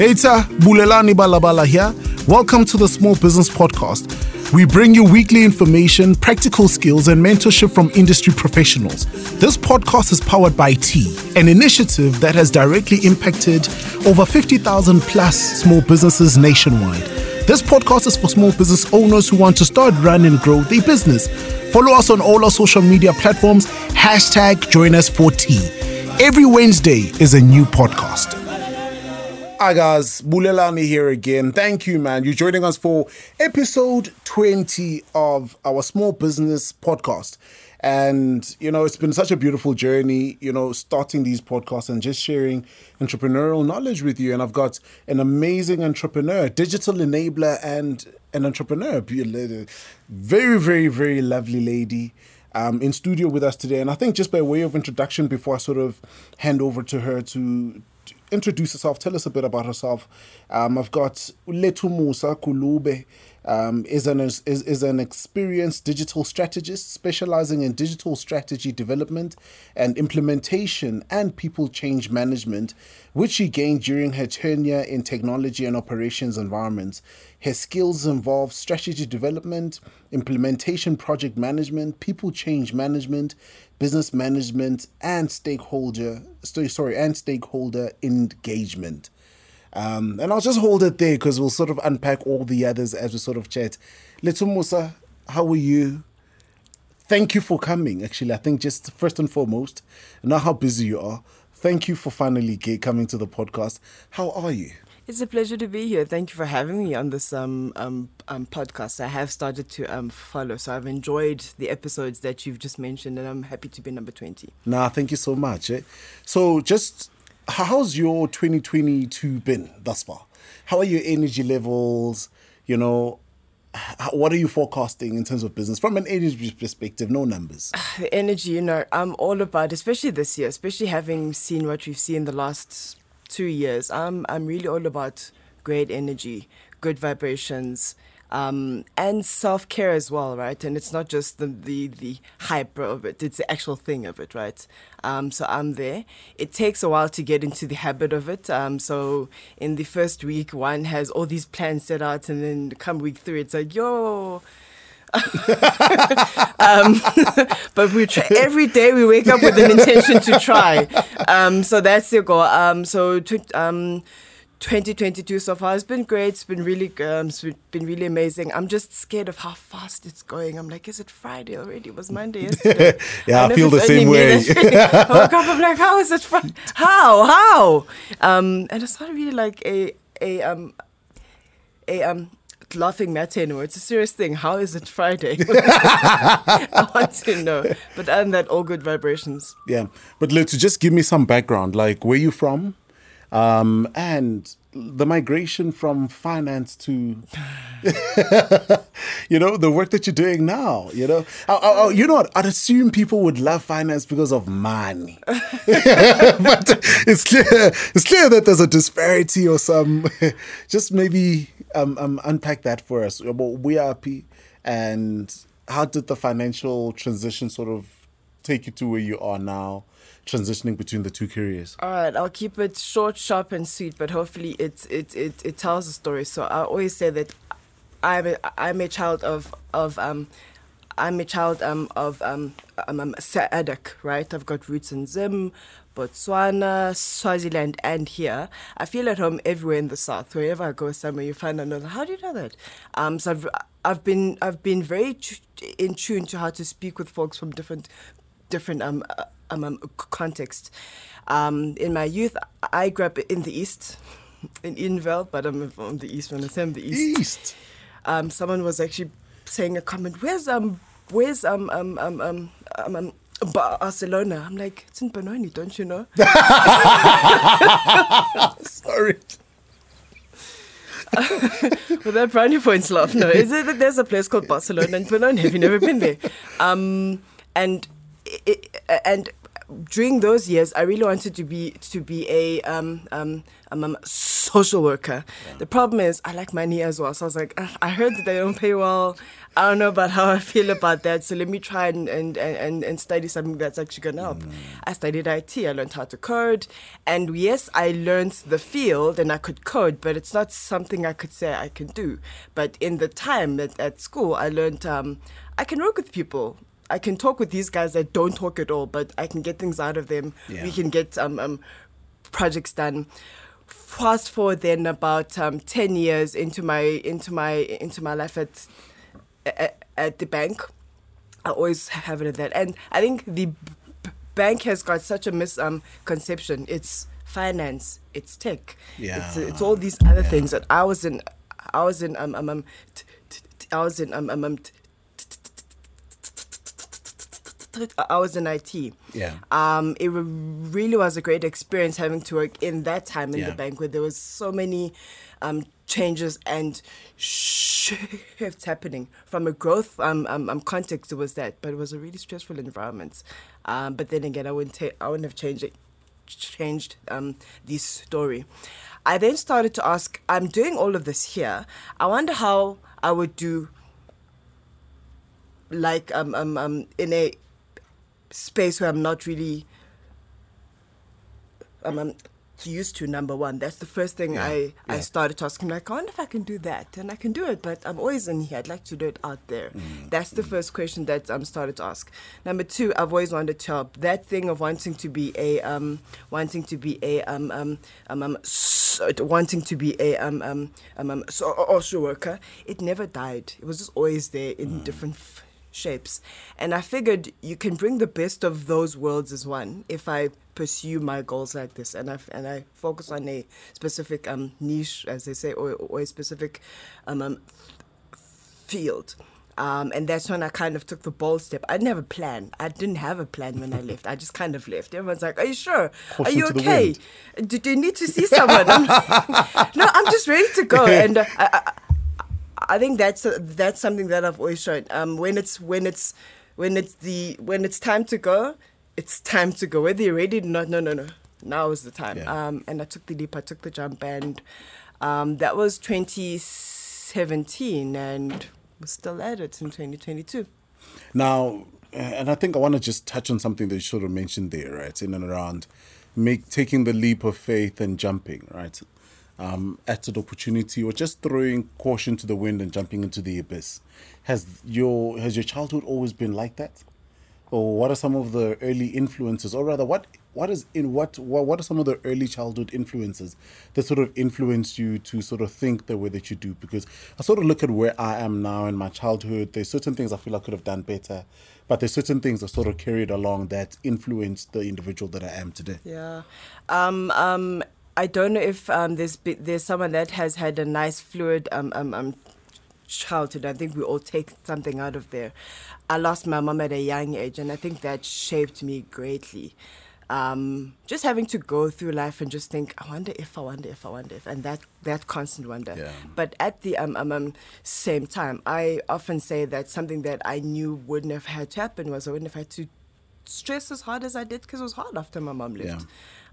Eta Bulelani Balabala here. Welcome to the Small Business Podcast. We bring you weekly information, practical skills, and mentorship from industry professionals. This podcast is powered by T, an initiative that has directly impacted over 50,000 plus small businesses nationwide. This podcast is for small business owners who want to start, run, and grow their business. Follow us on all our social media platforms. Hashtag join us for T. Every Wednesday is a new podcast. Hi guys, Bulelani here again. Thank you, man. You're joining us for episode 20 of our small business podcast. And, you know, it's been such a beautiful journey, you know, starting these podcasts and just sharing entrepreneurial knowledge with you. And I've got an amazing entrepreneur, digital enabler, and an entrepreneur. Very, very, very lovely lady. Um, in studio with us today, and I think just by way of introduction, before I sort of hand over to her to introduce herself, tell us a bit about herself. Um, I've got Letu Musa Kulube, um, is, an, is, is an experienced digital strategist specializing in digital strategy development and implementation and people change management, which she gained during her tenure in technology and operations environments. Her skills involve strategy development, implementation project management, people change management, business management, and stakeholder sorry and stakeholder engagement. Um, and I'll just hold it there because we'll sort of unpack all the others as we sort of chat. Little Musa, how are you? Thank you for coming. Actually, I think just first and foremost, know how busy you are. Thank you for finally coming to the podcast. How are you? It's a pleasure to be here. Thank you for having me on this um, um, um, podcast. I have started to um, follow, so I've enjoyed the episodes that you've just mentioned, and I'm happy to be number 20. Nah, thank you so much. Eh? So, just how's your 2022 been thus far? How are your energy levels? You know, what are you forecasting in terms of business from an energy perspective? No numbers. The energy, you know, I'm all about, especially this year, especially having seen what we've seen the last two years. I'm I'm really all about great energy, good vibrations, um, and self care as well, right? And it's not just the, the, the hype of it, it's the actual thing of it, right? Um, so I'm there. It takes a while to get into the habit of it. Um, so in the first week, one has all these plans set out, and then come week three, it's like, yo, um, but we try, every day we wake up with an intention to try. Um, so that's the goal. Um, so to, um, 2022 so far has been great. It's been really, um, it's been really amazing. I'm just scared of how fast it's going. I'm like, is it Friday already? It was Monday yesterday. yeah, I, I feel the same way. I woke up. I'm like, how is it? Friday? How? How? Um, and it's not really like a a um a um laughing matter anymore. It's a serious thing. How is it Friday? I want to know. But other than that, all good vibrations. Yeah. But let's just give me some background. Like, where you from? Um, and the migration from finance to, you know, the work that you're doing now, you know, I, I, you know what? I'd assume people would love finance because of money, but it's clear, it's clear that there's a disparity or some, just maybe um, um, unpack that for us. About WeRP and how did the financial transition sort of take you to where you are now? transitioning between the two careers? All right, I'll keep it short, sharp, and sweet, but hopefully it it it, it tells a story. So I always say that I'm a, I'm a child of of um. I'm a child um, of um, um, um, SADC, right? I've got roots in Zim, Botswana, Swaziland, and here. I feel at home everywhere in the south. Wherever I go somewhere, you find another. How do you know that? Um, so I've I've been I've been very in tune to how to speak with folks from different different um, um, um, context. Um, in my youth, I grew up in the East, in Edenvale, but I'm from the East. When I say I'm the East, East. Um, someone was actually saying a comment. Where's um, where's um um um um, um, um Barcelona? I'm like, it's in Benoni, don't you know? Sorry. With that brownie points laugh. No, is it that there's a place called Barcelona in Benoni? Have you never been there? Um, and it, and during those years, I really wanted to be to be a um, um, um, um social worker. Yeah. The problem is, I like money as well. So I was like, I heard that they don't pay well. I don't know about how I feel about that. So let me try and and, and, and study something that's actually gonna help. Mm. I studied IT. I learned how to code, and yes, I learned the field and I could code, but it's not something I could say I can do. But in the time at, at school, I learned um, I can work with people. I can talk with these guys that don't talk at all, but I can get things out of them. Yeah. We can get um, um, projects done. Fast forward then about um, ten years into my into my into my life at at, at the bank. I always have it at that, and I think the b- bank has got such a misconception. Um, it's finance, it's tech, yeah. it's, it's all these other yeah. things. that I was in, I was in um um, um t- t- t- I was in um um, um t- I was in IT. Yeah. Um, it really was a great experience having to work in that time in yeah. the bank where there was so many um, changes and shifts happening. From a growth um, um, um, context, it was that, but it was a really stressful environment. Um, but then again, I wouldn't ta- I wouldn't have changed it, changed um, this story. I then started to ask, I'm doing all of this here. I wonder how I would do like um, um, um, in a space where I'm not really um, I'm used to number one. That's the first thing yeah, I, yeah. I started asking like, I wonder if I can do that. And I can do it, but I'm always in here. I'd like to do it out there. Mm. That's the mm. first question that I'm started to ask. Number two, I've always wanted to help. That thing of wanting to be a um wanting to be a um um um, um so, wanting to be a um um um, um social worker, it never died. It was just always there in mm. different f- shapes. And I figured you can bring the best of those worlds as one if I pursue my goals like this and I, and I focus on a specific um, niche, as they say, or, or a specific um, um, field. Um, and that's when I kind of took the bold step. I didn't have a plan. I didn't have a plan when I left. I just kind of left. Everyone's like, "Are you sure? Are you okay? Do, do, you need to see someone?" I'm no, I'm just ready to go. And uh, I, I think that's a, that's something that I've always shown. Um, when it's when it's when it's the when it's time to go, it's time to go. Whether you're ready or not, no, no, no. Now is the time. Yeah. Um, and I took the leap. I took the jump, and um, that was 2017, and we're still at it in 2022. Now, and I think I want to just touch on something that you sort of mentioned there, right? In and around make taking the leap of faith and jumping, right? Um, at an opportunity or just throwing caution to the wind and jumping into the abyss. Has your has your childhood always been like that? Or what are some of the early influences, or rather, what what is in what what, are some of the early childhood influences that sort of influenced you to sort of think the way that you do? Because I sort of look at where I am now in my childhood. There's certain things I feel I could have done better, but there's certain things that sort of carried along that influenced the individual that I am today. Yeah, um, um, I don't know if um, there's there's someone that has had a nice fluid um, um, um, childhood. I think we all take something out of there. I lost my mom at a young age, and I think that shaped me greatly. Um, just having to go through life and just think, I wonder if, I wonder if, I wonder if, and that that constant wonder. Yeah. But at the um, um, um, same time, I often say that something that I knew wouldn't have had to happen was I wouldn't have had to stress as hard as I did because it was hard after my mom left. Yeah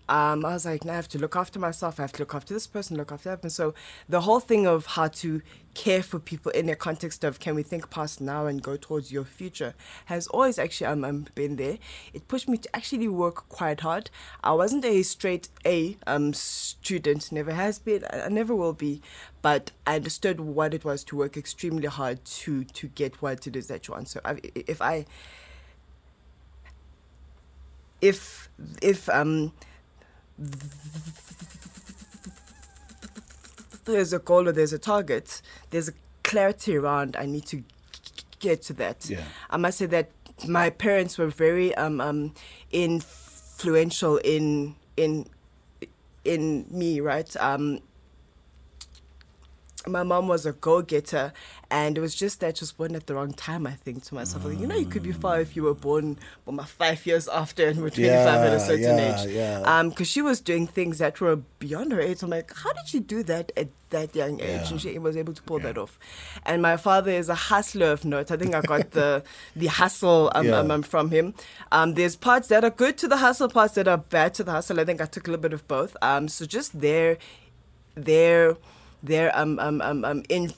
um, I was like, now I have to look after myself. I have to look after this person, look after that. And so the whole thing of how to care for people in a context of can we think past now and go towards your future has always actually um, um, been there. It pushed me to actually work quite hard. I wasn't a straight A um, student, never has been, I never will be, but I understood what it was to work extremely hard to to get what it is that you want. So I, if I if if um there's a goal or there's a target, there's a clarity around I need to get to that. Yeah. I must say that my parents were very um, um, influential in in in me, right? Um, my mom was a go-getter and it was just that she was born at the wrong time i think to myself. Like, you know you could be far if you were born well, five years after and were 25 at a certain yeah, age. yeah. um because she was doing things that were beyond her age. I'm like how did she do that at that young age? Yeah. and she was able to pull Yeah. that off. And my father is a hustler of note. I think i got the the hustle um, Yeah. um, um, from him. Um there's parts that are good to the hustle parts that are bad to the hustle. I think i took a little bit of both. Um so just there their their um um um, um in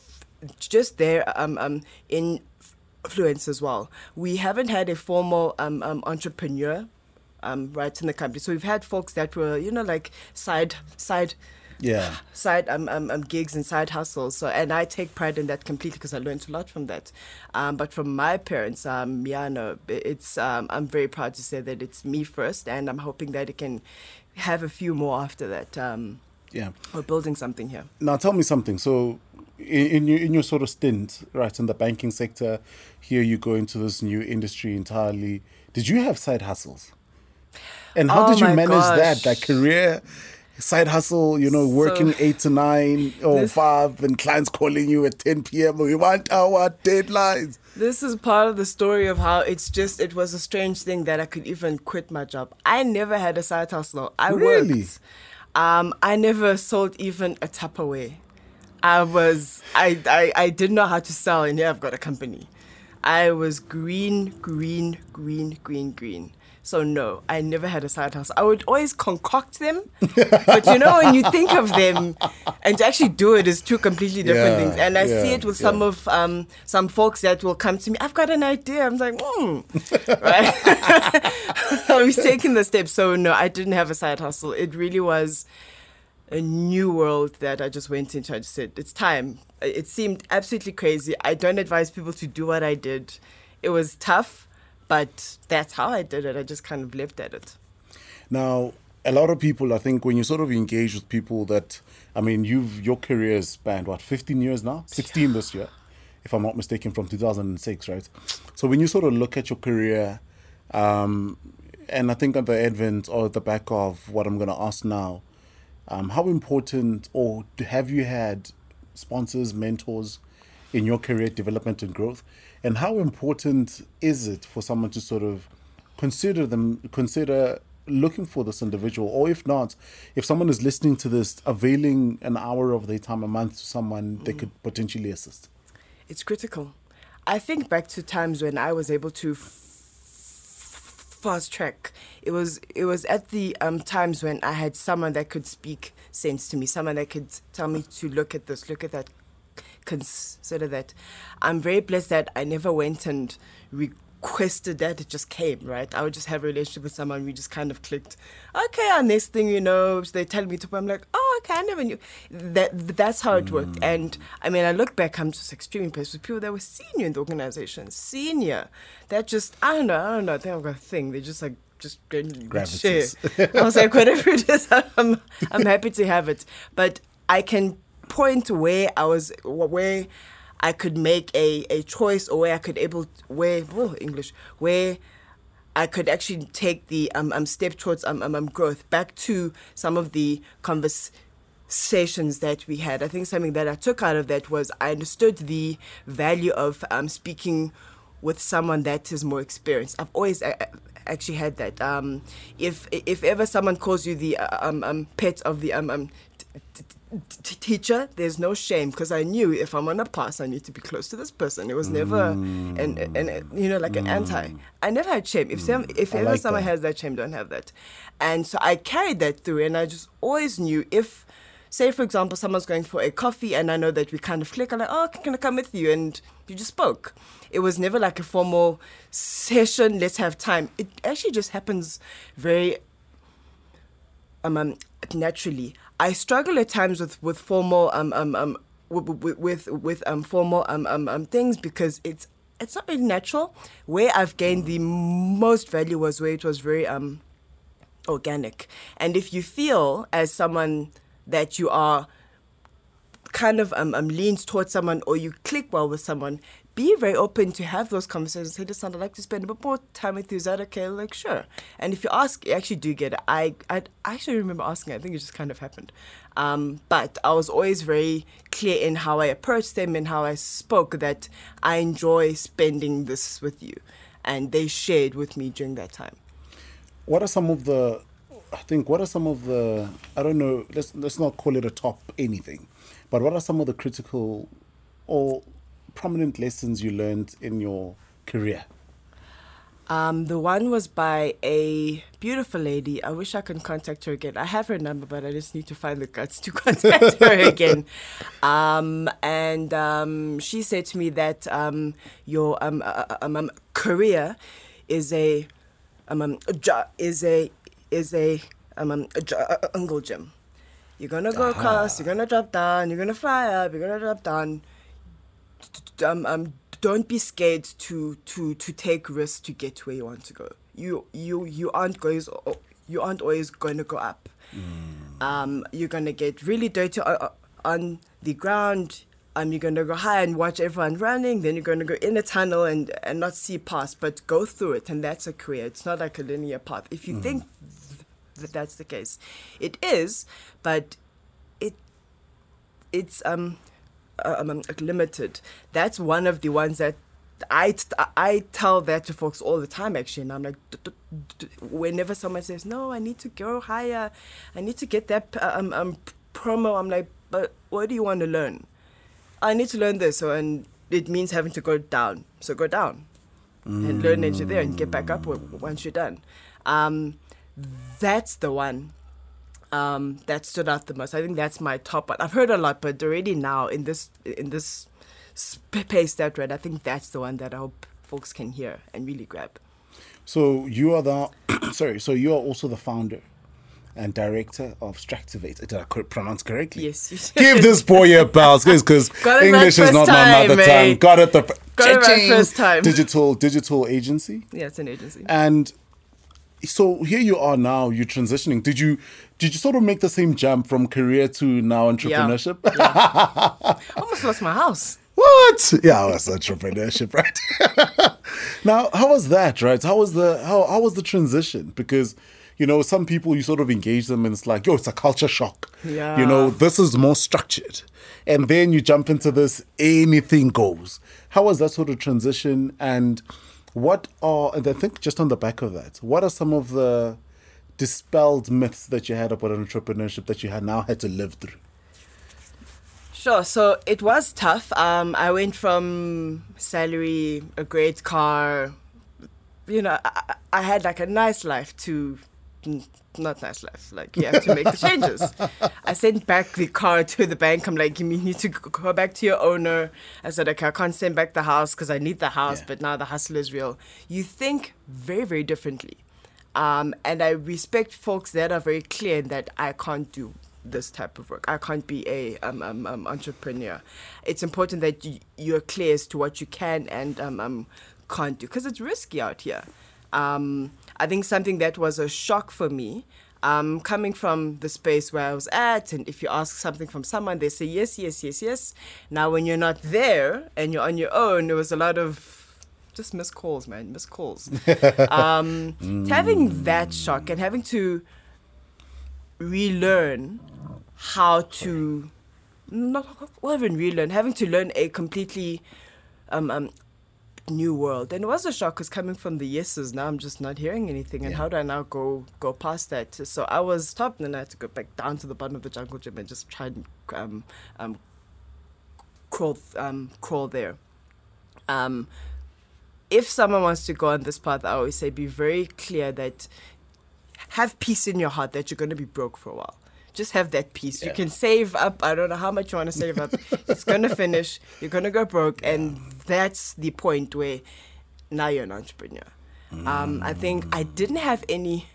just their um um influence as well. We haven't had a formal um, um entrepreneur um right in the company, so we've had folks that were you know like side side Yeah. side um, um, um, gigs and side hustles. So, and I take pride in that completely because I learned a lot from that. Um, but from my parents, um, yeah, no, it's um, I'm very proud to say that it's me first, and I'm hoping that it can have a few more after that. Um, Yeah. we're building something here. Now tell me something. So, in, in your in your sort of stint, right, in the banking sector, here you go into this new industry entirely. Did you have side hustles? And how Oh did you manage that? gosh. Like career, side hustle. You know, working So- eight to nine or This- five, and clients calling you at ten p.m. We want our deadlines. This is part of the story of how it's just it was a strange thing that I could even quit my job. I never had a side hustle. I Really? worked. Um, I never sold even a Tupperware. I was I, I I didn't know how to sell, and here I've got a company. I was green, green, green, green, green. So no, I never had a side hustle. I would always concoct them, but you know when you think of them and to actually do it is two completely different Yeah, things. And I see it with some yeah. of um, some folks that will come to me. I've got an idea. I'm like, hmm, right. I was taking the steps. So no, I didn't have a side hustle. It really was a new world that I just went into. I just said, it's time. It seemed absolutely crazy. I don't advise people to do what I did. It was tough, but that's how I did it. I just kind of lived at it. Now, a lot of people, I think, when you sort of engage with people that, I mean, you've your career has spanned what, 15 years now, 16 this year, if I'm not mistaken, from 2006, right? So when you sort of look at your career, um, and I think at the advent or at the back of what I'm going to ask now, um, how important or have you had sponsors, mentors in your career development and growth? And how important is it for someone to sort of consider them, consider looking for this individual? Or if not, if someone is listening to this, availing an hour of their time a month to someone they could potentially assist? It's critical. I think back to times when I was able to f- fast track. It was it was at the um, times when I had someone that could speak sense to me, someone that could tell me to look at this, look at that, consider that. I'm very blessed that I never went and requested that; it just came. Right, I would just have a relationship with someone. We just kind of clicked. Okay, our next thing you know, they tell me to. I'm like, oh, okay, I never knew. That that's how it worked. Hmm. And I mean, I look back, I'm just extremely impressed with people that were senior in the organization, senior. That just I don't know, I don't know. I think I've got a thing. They just like just share. Gravitas. I was like, whatever it is, I'm, I'm happy to have it. But I can point where I was, where I could make a, a choice or where I could able, where, oh, English, where I could actually take the um, um step towards um, um, um growth back to some of the conversations that we had. I think something that I took out of that was I understood the value of um, speaking with someone that is more experienced. I've always uh, actually had that. Um, if if ever someone calls you the uh, um, um, pet of the um, um, t- t- t- teacher, there's no shame because I knew if I'm on a pass, I need to be close to this person. It was never an, an, an you know like an anti. I never had shame. If some if ever like someone that. has that shame, don't have that. And so I carried that through, and I just always knew if. Say, for example, someone's going for a coffee, and I know that we kind of click. I'm like, "Oh, can I come with you?" And you just spoke. It was never like a formal session. Let's have time. It actually just happens very um, um naturally. I struggle at times with with formal um um um with with, with um formal um, um um things because it's it's not really natural. Where I've gained the most value was where it was very um organic. And if you feel as someone that you are kind of um, um leans towards someone or you click well with someone, be very open to have those conversations. Say, listen, I'd like to spend a bit more time with you. Is that okay? Like, sure. And if you ask, you actually do get it. I, I actually remember asking. I think it just kind of happened. Um, but I was always very clear in how I approached them and how I spoke that I enjoy spending this with you. And they shared with me during that time. What are some of the, I think, what are some of the, I don't know, let's, let's not call it a top anything, but what are some of the critical or prominent lessons you learned in your career? Um, the one was by a beautiful lady. I wish I could contact her again. I have her number, but I just need to find the guts to contact her again. Um, and um, she said to me that um, your um, uh, uh, career is a is a is a um, um, a jungle gym. You're gonna go across. You're gonna drop down. You're gonna fly up. You're gonna drop down. Um, um, don't be scared to to to take risks to get where you want to go. You you you aren't going you aren't always going to go up. Mm. Um, you're gonna get really dirty on, on the ground. Um, you're gonna go high and watch everyone running. Then you're gonna go in a tunnel and and not see past, but go through it, and that's a career. It's not like a linear path. If you mm. think that that's the case, it is, but it it's um uh, um, limited. That's one of the ones that I, I tell that to folks all the time actually. And I'm like whenever someone says no I need to go higher. I need to get that um, um, promo I'm like but what do you want to learn? I need to learn this. So and it means having to go down. So go down mm. and learn you're there and get back up once you're done. Um, that's the one um, that stood out the most. I think that's my top one. I've heard a lot, but already now in this in this space that read, I think that's the one that I hope folks can hear and really grab. So you are the sorry. So you are also the founder and director of Stractivate. Did I pronounce correctly? Yes. Give this boy a bounce, because English is not my mother tongue. Got it the Got it right first time. Digital digital agency. Yeah, it's an agency. And so here you are now. You're transitioning. Did you did you sort of make the same jump from career to now entrepreneurship? Yeah. yeah. Almost lost my house. What? Yeah, that's entrepreneurship, right? now, how was that, right? How was the how how was the transition? Because you know, some people you sort of engage them and it's like, yo, it's a culture shock. Yeah. You know, this is more structured. And then you jump into this, anything goes. How was that sort of transition? And what are, and I think just on the back of that, what are some of the dispelled myths that you had about entrepreneurship that you had now had to live through? Sure. So it was tough. Um, I went from salary, a great car, you know, I, I had like a nice life to not nice life. Like you have to make the changes. I sent back the car to the bank. I'm like, you need to go back to your owner. I said, okay, I can't send back the house because I need the house, yeah. but now the hustle is real. You think very, very differently. Um, and I respect folks that are very clear that I can't do this type of work. I can't be a um, um, um, entrepreneur. It's important that you, you're clear as to what you can and um, um, can't do because it's risky out here. Um, I think something that was a shock for me, um, coming from the space where I was at, and if you ask something from someone, they say yes, yes, yes, yes. Now, when you're not there and you're on your own, there was a lot of just missed calls, man, missed calls. um, mm. Having that shock and having to relearn how to not, not even relearn, having to learn a completely um, um, new world. And it was a shock because coming from the yeses, now I'm just not hearing anything. And yeah. how do I now go go past that? So I was stopped and then I had to go back down to the bottom of the jungle gym and just try and um, um, crawl um, crawl there. Um, if someone wants to go on this path, I always say be very clear that have peace in your heart that you're going to be broke for a while just have that peace. Yeah. You can save up. I don't know how much you want to save up. it's gonna finish. You're gonna go broke, yeah. and that's the point where now you're an entrepreneur. Mm. Um, I think I didn't have any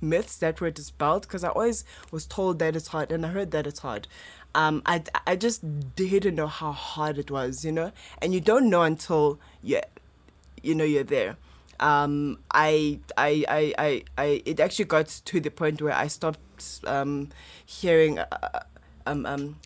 myths that were dispelled because I always was told that it's hard, and I heard that it's hard. Um, I, I just didn't know how hard it was, you know, and you don't know until you, you know, you're there um, I, I, I, I, I, it actually got to the point where I stopped um, hearing uh, um, um,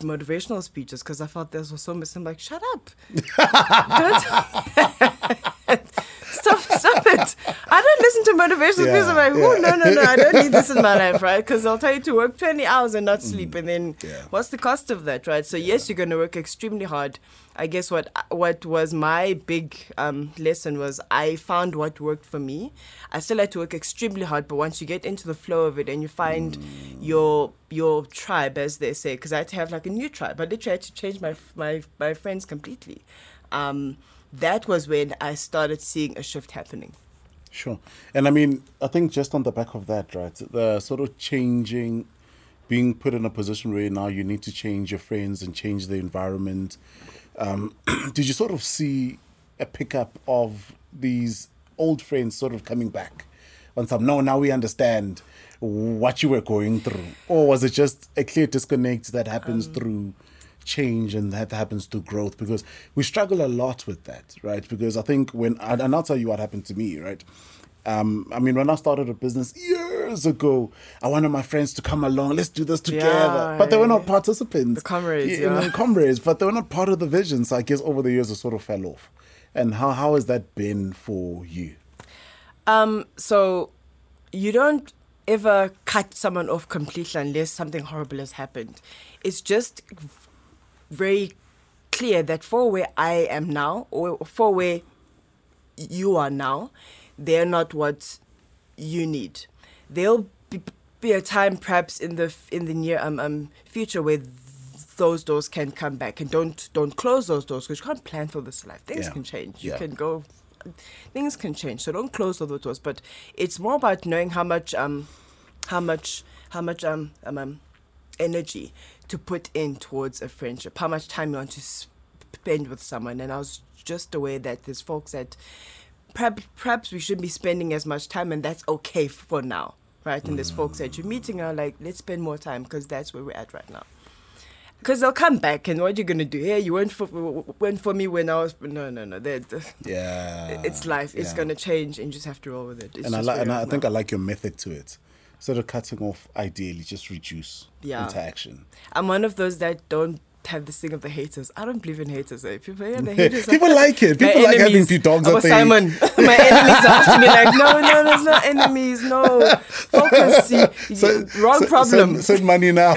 motivational speeches because I felt those was so missing. I'm like, shut up. Stop, stop it. I don't listen to motivational Yeah, speeches. I'm like, oh, yeah. no, no, no. I don't need this in my life, right? Because they'll tell you to work 20 hours and not sleep. And then Mm. Yeah. what's the cost of that, right? So, yes, you're going to work extremely hard. I guess what what was my big um, lesson was I found what worked for me. I still had to work extremely hard, but once you get into the flow of it and you find Mm. your your tribe, as they say, because I had to have like a new tribe. I literally had to change my my my friends completely. Um, that was when I started seeing a shift happening. Sure. And I mean, I think just on the back of that, right, the sort of changing, being put in a position where now you need to change your friends and change the environment. Um, did you sort of see a pickup of these old friends sort of coming back? On some, no, now we understand what you were going through? Or was it just a clear disconnect that happens through change and that happens through growth? Because we struggle a lot with that right? Because i think when and i'll tell you what happened to me right um, I mean, when I started a business years ago, I wanted my friends to come along. Let's do this together, Yeah, but they were not participants, The comrades, you know, yeah. comrades. But they were not part of the vision. So I guess over the years, it sort of fell off. And how how has that been for you? Um, so you don't ever cut someone off completely unless something horrible has happened. It's just very clear that for where I am now, or for where you are now, they're not what you need. There'll be, be a time, perhaps in the in the near um, um future, where th- those doors can come back, and don't don't close those doors because you can't plan for this life. Things Yeah. can change. You Yeah. can go. Things can change, so don't close all the doors. But it's more about knowing how much um, how much how much um, um, um energy to put in towards a friendship, how much time you want to spend with someone. And I was just aware that there's folks that perhaps, we shouldn't be spending as much time, and that's okay for now, right? And there's mm. folks that you're meeting are like, let's spend more time because that's where we're at right now. Because they'll come back, and what are you gonna do? Hey, you weren't for weren't for me when I was. No, no, no. They're, Yeah, it's life. It's yeah. gonna change, and you just have to roll with it. It's and I like, and I at think. I like your method to it. Instead of cutting off, ideally, just reduce Yeah. interaction. I'm one of those that don't have this thing of the haters. I don't believe in haters. Eh? People, yeah, the haters. People like it. People like having enemies. few dogs I'm that a they- Simon. My enemies are to be like, no, no, there's no enemies. No, focus. So- wrong so- problem. Send, send money now.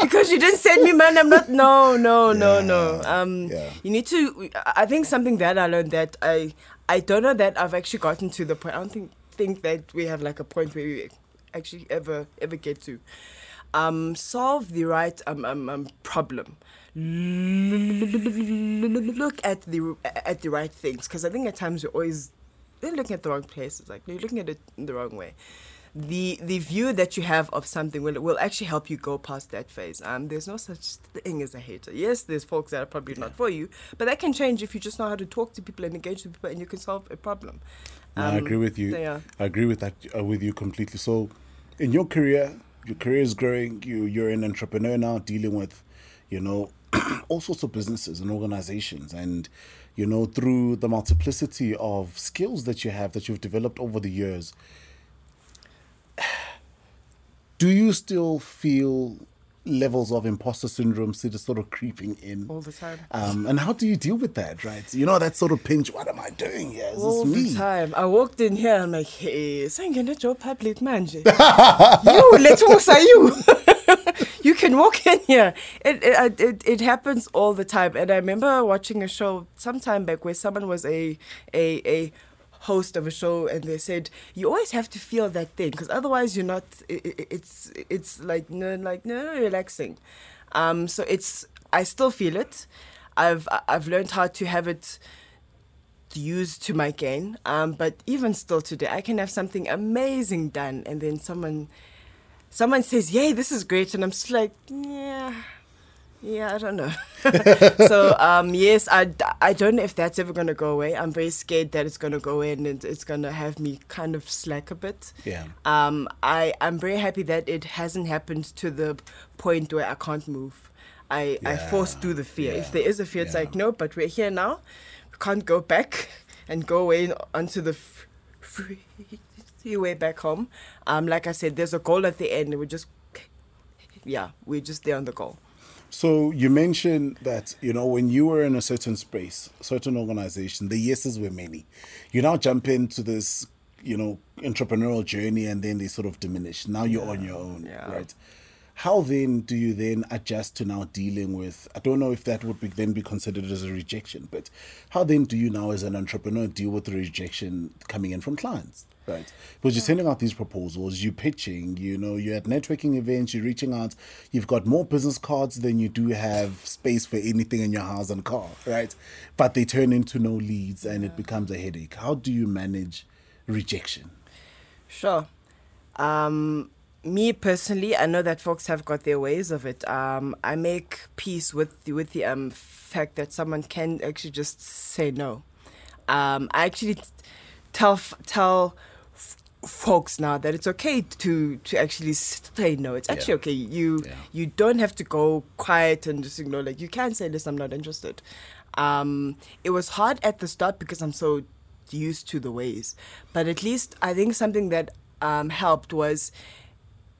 because you didn't send me money. I'm not. No, no, no, no. Um, yeah. you need to. I think something that I learned that I I don't know that I've actually gotten to the point. I don't think think that we have like a point where we actually ever ever get to. Um, solve the right um, um, um problem. Look at the at the right things because I think at times we're always you're looking at the wrong places. Like you're looking at it in the wrong way. The the view that you have of something will will actually help you go past that phase. Um, there's no such thing as a hater. Yes, there's folks that are probably not for you, but that can change if you just know how to talk to people and engage with people, and you can solve a problem. No, I Um, agree with you. Yeah. I agree with that uh, with you completely. So, in your career, your career is growing. You you're an entrepreneur now, dealing with, you know, all sorts of businesses and organizations, and you know through the multiplicity of skills that you have that you've developed over the years. Do you still feel levels of imposter syndrome sort of sort of creeping in? All the time. Um, and how do you deal with that, right? You know, that sort of pinch. What am I doing here? Is All this me? the time. I walked in here. I'm like, hey, sengene job public manje. you, let's are you. you can walk in here. It, it it it happens all the time. And I remember watching a show sometime back where someone was a a a host of a show and they said you always have to feel that thing because otherwise you're not i i- it's it's like no like no relaxing. Um so it's i still feel it. I've i've learned how to have it used to my gain. Um, but even still today, I can have something amazing done, and then someone, someone says, "Yay, this is great," and I'm just like, "Yeah, yeah, I don't know." so um, yes, I, I don't know if that's ever gonna go away. I'm very scared that it's gonna go away, and it- it's gonna have me kind of slack a bit. Yeah. Um, I I'm very happy that it hasn't happened to the point where I can't move. I, I forced Yeah, through the fear. yeah, If there is a fear, it's yeah. like no, but we're here now. We can't go back and go away onto the f- freeway back home. Um, like I said, there's a goal at the end. and We just yeah, we're just there on the goal. So you mentioned that you know when you were in a certain space, certain organization, the yeses were many. You now jump into this, you know, entrepreneurial journey, and then they sort of diminish. Now you're on your own, Yeah. right? How then do you then adjust to now dealing with? I don't know if that would be, then be considered as a rejection, but how then do you now as an entrepreneur deal with the rejection coming in from clients? Right, because you're sending out these proposals, you're pitching, you know, you're at networking events, you're reaching out, you've got more business cards than you do have space for anything in your house and car, right? But they turn into no leads and it becomes a headache. How do you manage rejection? Sure. Um, me personally, I know that folks have got their ways of it. Um, I make peace with the, with the um, fact that someone can actually just say no. Um, I actually tell tell folks now that it's okay to to actually say no. It's actually Yeah. okay. You Yeah. you don't have to go quiet and just ignore. Like you can say, "Listen, I'm not interested." Um, it was hard at the start because I'm so used to the ways, but at least I think something that um, helped was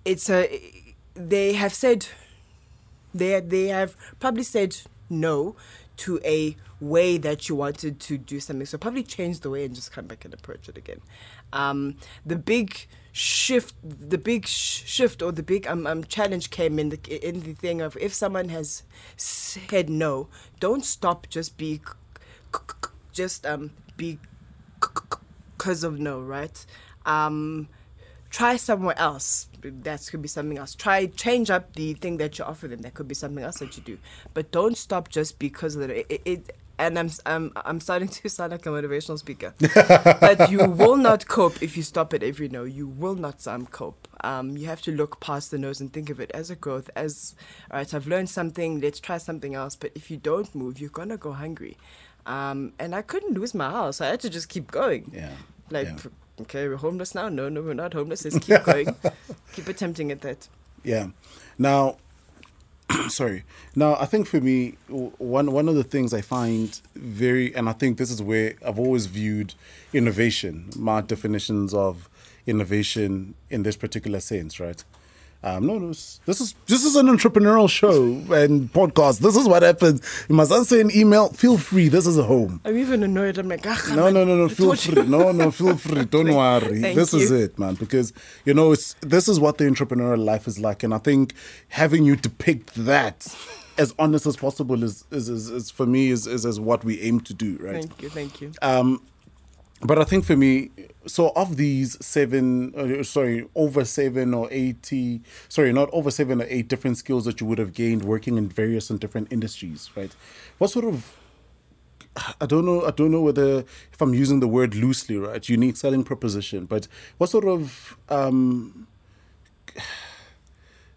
it's a they have said they they have probably said no to a way that you wanted to do something. So probably change the way and just come back and approach it again. Um, the big shift, the big sh- shift or the big um, um challenge came in the in the thing of if someone has said no, don't stop. Just be, just um be because of no, right? Um, try somewhere else. That could be something else. Try change up the thing that you offer them. That could be something else that you do. But don't stop just because of it. it, it and I'm, I'm I'm starting to sound like a motivational speaker, but you will not cope if you stop at every no. You will not um, cope. Um, you have to look past the nose and think of it as a growth. As all right, I've learned something. Let's try something else. But if you don't move, you're gonna go hungry. Um, and I couldn't lose my house. I had to just keep going. Yeah. Like, yeah. Okay, we're homeless now. No, no, we're not homeless. Let's keep going. keep attempting at that. Yeah. Now, sorry. Now, I think for me, one one of the things I find very, and I think this is where I've always viewed innovation, my definitions of innovation in this particular sense, right? Um, no, no, this is this is an entrepreneurial show and podcast. This is what happens. You must answer an email. Feel free. This is a home. I'm even annoyed. I'm like, ah, No, no, no, no. Feel you." free. No, no, feel free. Don't worry. Thank this is it, man. Because you know, it's this is what the entrepreneurial life is like, and I think having you depict that as honest as possible is is, is, is for me is, is is what we aim to do, right? Thank you, thank you. Um, but I think for me, so of these seven, uh, sorry, over seven or eighty, sorry, not over seven or eight different skills that you would have gained working in various and different industries, right? What sort of I don't know. I don't know whether if I'm using the word loosely, right? Unique selling proposition, but what sort of um,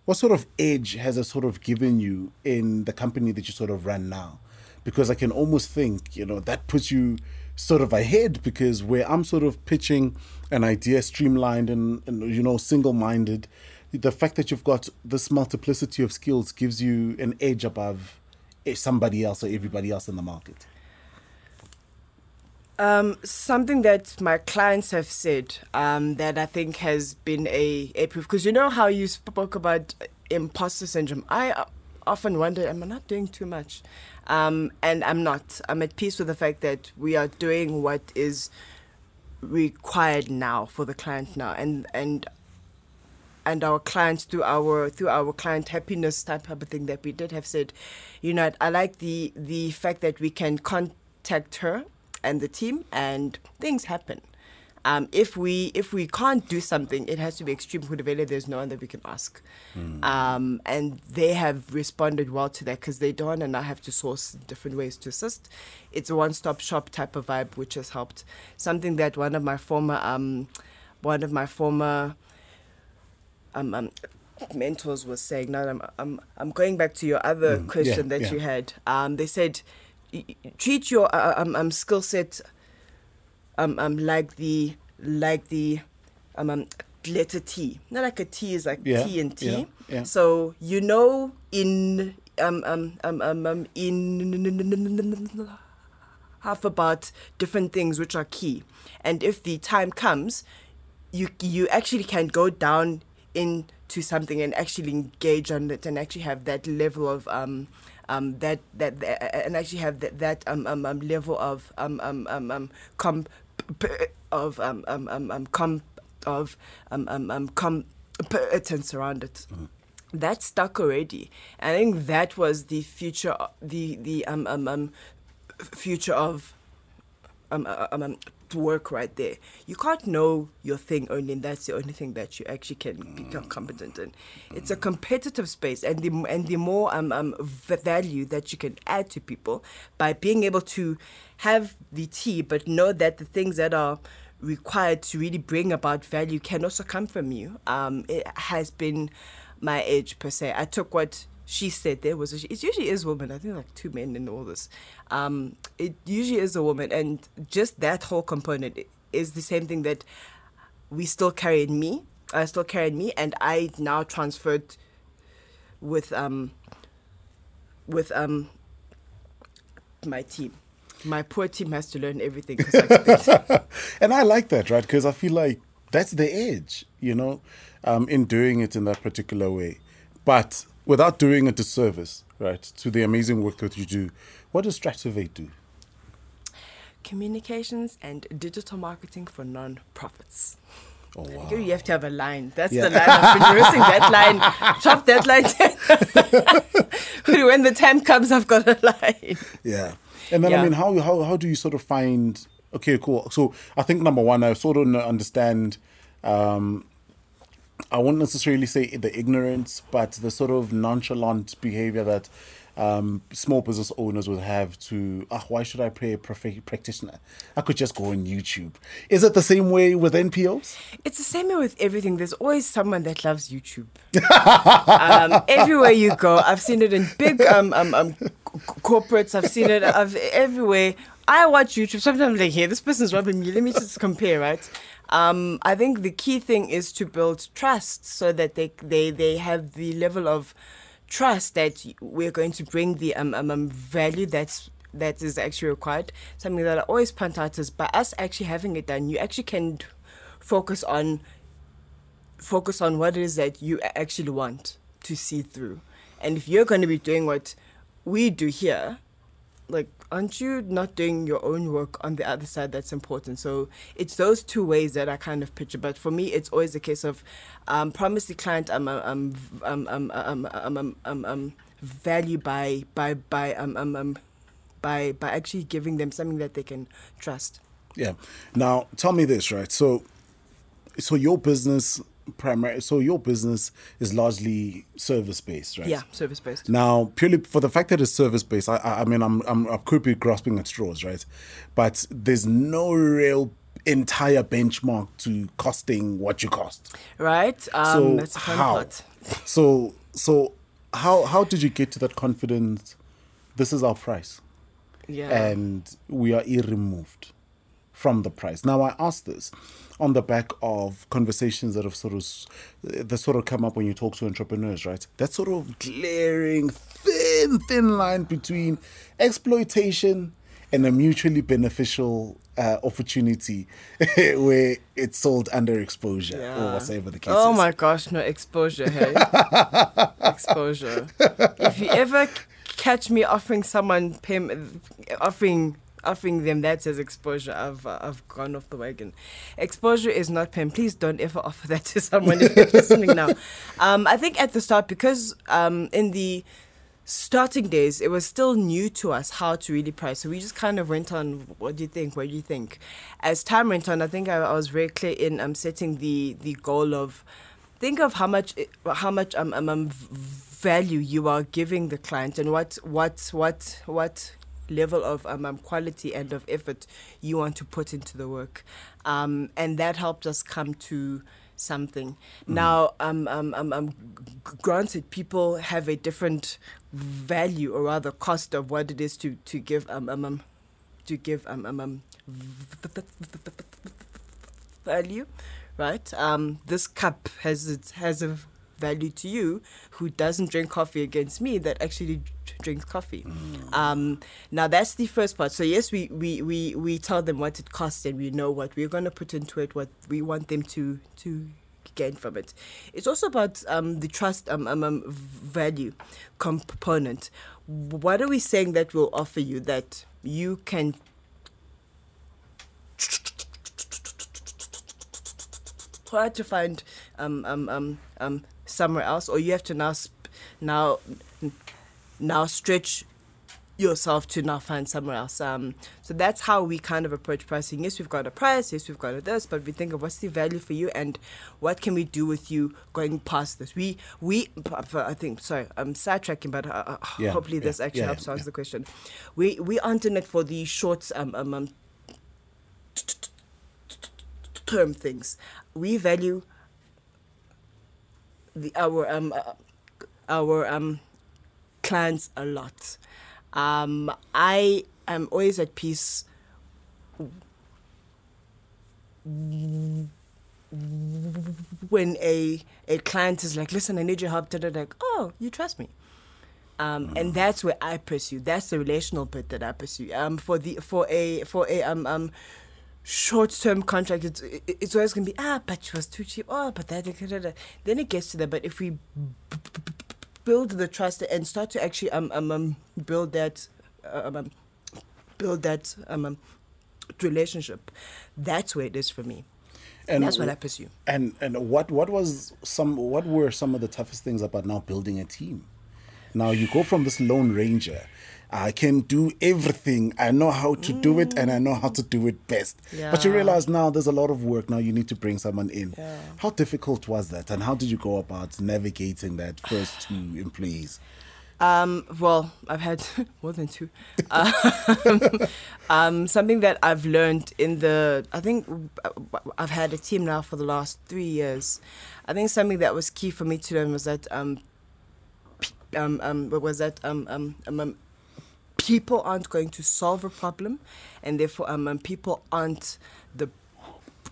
what sort of edge has it sort of given you in the company that you sort of run now? Because I can almost think, you know, that puts you sort of ahead because where I'm sort of pitching an idea streamlined and, and you know, single minded, the fact that you've got this multiplicity of skills gives you an edge above eh, somebody else or everybody else in the market. Um, something that my clients have said um, that I think has been a, a proof because you know how you spoke about imposter syndrome. I uh, often wonder, am I not doing too much? Um, and I'm not. I'm at peace with the fact that we are doing what is required now for the client now, and and and our clients through our through our client happiness type of thing that we did have said, you know, I like the the fact that we can contact her and the team and things happen. Um, if we if we can't do something, it has to be extreme Hudavele. There's no one that we can ask, um, and they have responded well to that because they don't, and I have to source different ways to assist. It's a one-stop shop type of vibe, which has helped. Something that one of my former um, one of my former um, um, mentors was saying. Now I'm, I'm I'm going back to your other Mm, question yeah, that yeah. you had. Um, they said treat your uh, um, um, skill set um, um, like the like the um, um, letter T. Not like a T is like Yeah, T and T. yeah, yeah. So you know in um um um um, um in half about different things which are key, and if the time comes, you you actually can go down in to something and actually engage on it and actually have that level of um, um, that, that that and actually have that, that um, um, um, level of um, um, um, um, com- of um, um, um, um, com- of um, um, um, competence around it. Mm. That stuck already. I think that was the future, the the um, um, um future of um, uh, um, um, work right there. You can't know your thing only, and that's the only thing that you actually can become competent in. It's a competitive space, and the and the more um, um value that you can add to people by being able to have the tea, but know that the things that are required to really bring about value can also come from you. Um, it has been my edge per se. I took what she said there was a, it usually is women. I think like two men in all this. Um, it usually is a woman, and just that whole component is the same thing that we still carry in me. I still carry in me, and I now transferred with um with um my team. My poor team has to learn everything. I and I like that, right? Because I feel like that's the edge, you know, um, in doing it in that particular way. But without doing a disservice, right, to the amazing work that you do, what does Strativate do? Communications and digital marketing for non-profits. Oh, wow. You have to have a line. That's yeah. the line. I've been rehearsing that line. Chop that line. when the time comes, I've got a line. Yeah. And then, yeah. I mean, how, how, how do you sort of find, okay, cool. So I think number one, I sort of understand um, I won't necessarily say the ignorance, but the sort of nonchalant behavior that um, small business owners would have to, ah, why should I pay a prof- practitioner? I could just go on YouTube. Is it the same way with NPOs? It's the same way with everything. There's always someone that loves YouTube. um, everywhere you go, I've seen it in big um, um, um, corporates. I've seen it I've, everywhere. I watch YouTube. Sometimes I'm like, this person's robbing me. Let me just compare, right? Um, I think the key thing is to build trust so that they they, they have the level of trust that we're going to bring the um, um, um, value that's that is actually required. Something that I always point out is by us actually having it done, you actually can focus on focus on what it is that you actually want to see through. And if you're going to be doing what we do here, like aren't you not doing your own work on the other side that's important? So it's those two ways that i kind of picture but for me it's always a case of um, promise the client um, um, um, um, um, um, um, um, value by by by um, um, um, by by actually giving them something that they can trust. Yeah. Now tell me this right? So so your business primary so your business is largely service based right? Yeah service based now purely for the fact that it's service based I, I mean I'm, I'm i could be grasping at straws right? But there's no real entire benchmark to costing what you cost. Right um, so how? part. so so how how did you get to that confidence? This is our price. Yeah. And we are irremoved from the price now i ask this on the back of conversations that have sort of that sort of come up when you talk to entrepreneurs, right? That sort of glaring thin thin line between exploitation and a mutually beneficial uh, opportunity where it's sold under exposure yeah. or whatever the case oh is. my gosh, no exposure, hey. exposure. If you ever catch me offering someone payment, offering offering them that as exposure, I've uh, I've gone off the wagon. Exposure is not pen. Please don't ever offer that to someone if you're listening now. Um, I think at the start because um, in the starting days, it was still new to us how to really price. So we just kind of went on, what do you think? What do you think? As time went on, I think I, I was very clear in um, setting the, the goal of think of how much how much um, um, um, value you are giving the client and what what what what level of um, um, quality and of effort you want to put into the work. Um, and that helped us come to something. Mm. Now, um, um, um, um, granted, people have a different value or rather cost of what it is to, to give um, um, um, to give um, um, um, value, right? Um, this cup has it has a value to you who doesn't drink coffee against me that actually drinks coffee. Mm. Um, now that's the first part. So yes, we, we, we, we tell them what it costs and we know what we're going to put into it, what we want them to to gain from it. It's also about um, the trust um, um, um, value component. What are we saying that will offer you that you can try to find um, um, um, um, somewhere else, or you have to now sp- now now stretch yourself to now find somewhere else. Um, so that's how we kind of approach pricing. Yes, we've got a price. Yes, we've got a this, but we think of what's the value for you and what can we do with you going past this. We we I think sorry, I'm sidetracking, but uh, uh Yeah, hopefully this yeah, actually yeah, helps answer the question. We we aren't in it for the short um, um, um term things. We value the our um uh, our um clients a lot. Um, I am always at peace when a a client is like, "Listen, I need your help." Da-da-da. Like, oh, you trust me. Um, and that's where I pursue. That's the relational bit that I pursue. Um, for the for a for a um um short term contract, it's it's always gonna be ah, but she was too cheap. Oh, but that da, da, da. then it gets to that. But if we b- b- b- build the trust and start to actually um um, um build that um, um build that um, um relationship, that's where it is for me. And that's what I pursue. And and what what was some what were some of the toughest things about now building a team? Now you go from this lone ranger. I can do everything. I know how to do it and I know how to do it best. But you realize now there's a lot of work. Now you need to bring someone in. Yeah. How difficult was that? And how did you go about navigating that first two employees? Um, well, I've had more than two. Um, um, something that I've learned in the, I think I've had a team now for the last three years. I think something that was key for me to learn was that, um, um, what was that, um, um, um, um, people aren't going to solve a problem, and therefore, um, um people aren't the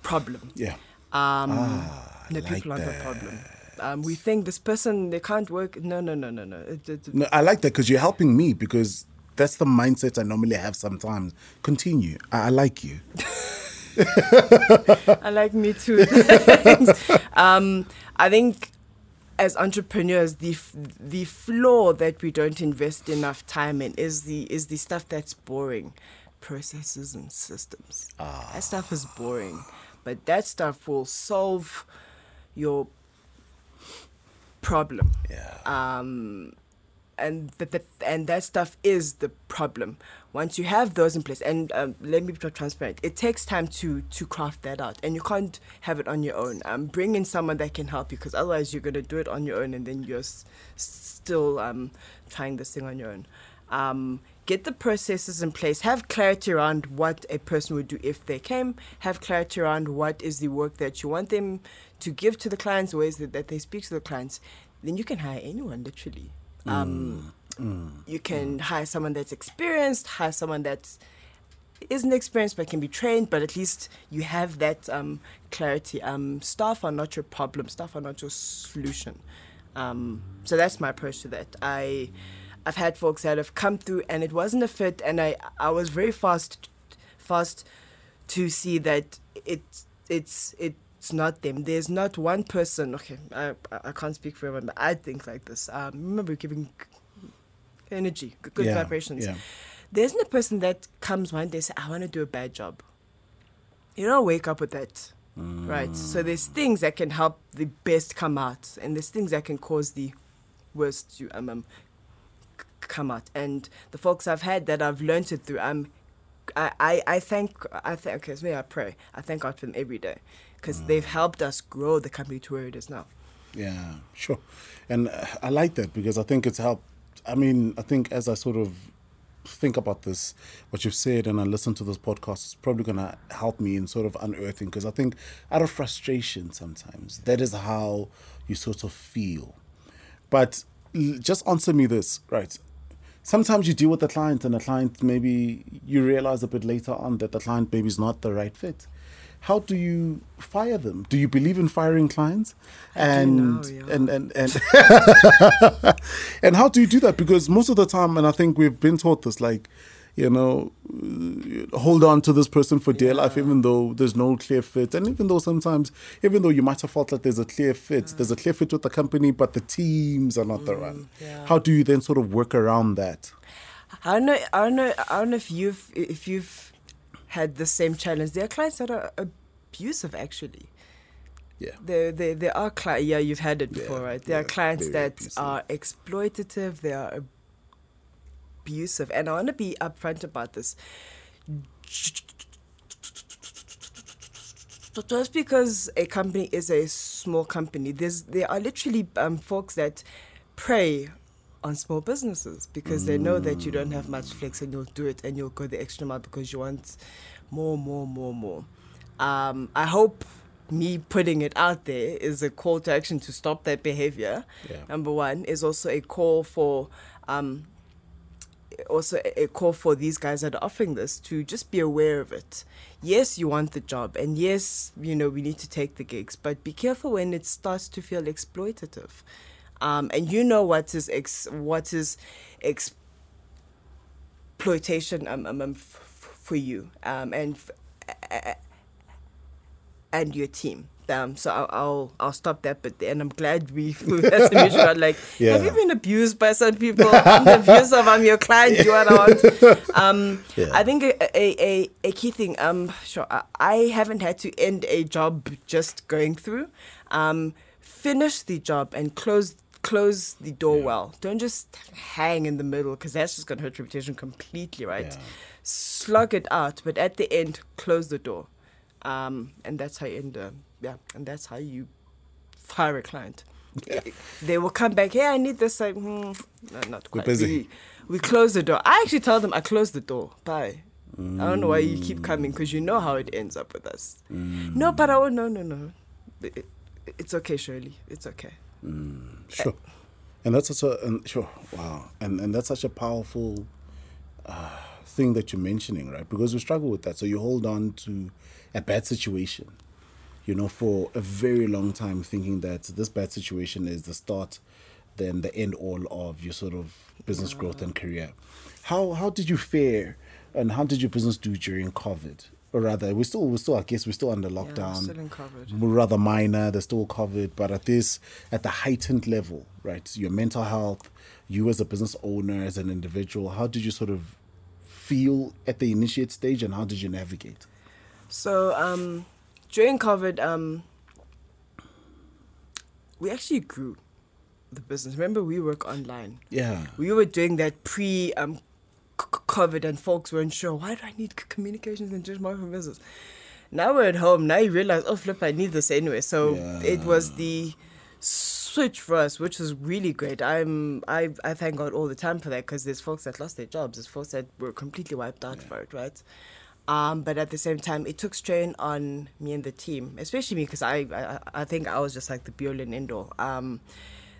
problem. Yeah. Um, Ah, the like people aren't the problem. Um, we think this person they can't work. No, no, no, no, no. It, it, No, I like that because you're helping me because that's the mindset I normally have sometimes. Continue. I, I like you. I like me too. um, I think as entrepreneurs, the f- the flaw that we don't invest enough time in is the is the stuff that's boring, processes and systems. That stuff is boring, but that stuff will solve your problem. Yeah. um, and that, that and that stuff is the problem. Once you have those in place, and um, let me be transparent, it takes time to to craft that out, and you can't have it on your own. Um, bring in someone that can help you, because otherwise you're gonna do it on your own, and then you're s- still um, trying this thing on your own. Um, get the processes in place. Have clarity around what a person would do if they came. Have clarity around what is the work that you want them to give to the clients, ways that, that they speak to the clients. Then you can hire anyone, literally. Um, you can hire someone that's experienced, hire someone that isn't experienced but can be trained, but at least you have that um, clarity. Um, staff are not your problem, staff are not your solution. Um, so that's my approach to that. I, I've had folks that have come through and it wasn't a fit, and I, I was very fast, fast to see that it, it's it's it's not them. There's not one person. Okay, I I can't speak for everyone, but I think like this. Um, remember giving energy, good Yeah, vibrations. yeah. There isn't a person that comes one day and say, "I want to do a bad job." You don't wake up with that, right? So there's things that can help the best come out, and there's things that can cause the worst to um, um come out. And the folks I've had that I've learned it through, um, I, I, I thank I thank okay, so maybe I pray. I thank God for them every day because they've helped us grow the company to where it is now. Yeah, sure. And uh, I like that because I think it's helped. I mean, I think as I sort of think about this, what you've said, and I listen to this podcast, it's probably going to help me in sort of unearthing because I think out of frustration sometimes, that is how you sort of feel. But just answer me this, right? Sometimes you deal with the client, and the client maybe you realize a bit later on that the client maybe is not the right fit. How do you fire them? Do you believe in firing clients? and, now, yeah. and and and and how do you do that? Because most of the time, and I think we've been taught this, like you know, uh, hold on to this person for dear life, even though there's no clear fit, and even though sometimes, even though you might have felt like there's a clear fit, there's a clear fit with the company, but the teams are not the one. yeah. How do you then sort of work around that? I don't know. I don't know. I don't know if you've if you've had the same challenge. There are clients that are abusive, actually. Yeah. There, there, there are clients. Yeah, you've had it Yeah, before, right? There are clients that abusive. are exploitative. They are abusive, and I want to be upfront about this. Just because a company is a small company, there's there are literally um, folks that prey on small businesses because they know that you don't have much flex and you'll do it and you'll go the extra mile because you want more, more, more, more. Um, I hope me putting it out there is a call to action to stop that behavior. Yeah. Number one is also a call for um, also a a call for these guys that are offering this to just be aware of it. Yes, you want the job, and yes, you know we need to take the gigs, but be careful when it starts to feel exploitative. Um, and you know what is ex- what is exploitation um, um, um, f- for you um, and f- and your team. Um, so I'll, I'll I'll stop that there, and I'm glad we had to mutual out, like, Yeah. have you been abused by some people? I'm abusive. I'm your client. What I want. Um, Yeah. I think a, a, a, a key thing. Um, sure. I, I haven't had to end a job just going through. Um, finish the job and close close the door well. Don't just hang in the middle because that's just gonna hurt reputation completely, right? Yeah. Slug it out, but at the end, close the door. Um, and that's how you end. Yeah, and that's how you fire a client. Yeah. They will come back. Hey, I need this. Like, hmm, no, not We're quite. busy. We, we close the door. I actually tell them I close the door. Bye. I don't know why you keep coming because you know how it ends up with us. No, but I won't. No, no, no. It- it- it's okay, Shirley. It's okay. Sure. And that's such a and sure, wow, and and that's such a powerful uh, thing that you're mentioning, right? Because we struggle with that. So you hold on to a bad situation, you know, for a very long time, thinking that this bad situation is the start, then the end all of your sort of business growth and career. How how did you fare, and how did your business do during COVID? Or rather, we still we still I guess we're still under we're still in COVID. rather minor, they're still covered, but at this, at the heightened level, right? Your mental health, you as a business owner, as an individual, how did you sort of feel at the initiate stage and how did you navigate? So um, during COVID, um, we actually grew the business. Remember, we work online. Yeah. We were doing that pre um, COVID, and folks weren't sure why do I need communications and just marketing business. Now we're at home. Now you realize, oh flip, I need this anyway. So it was the switch for us, which was really great. I'm I I thank God all the time for that because there's folks that lost their jobs. There's folks that were completely wiped out for it, right? Um, but at the same time, it took strain on me and the team, especially me because I, I I think I was just like the be all and end all. Um,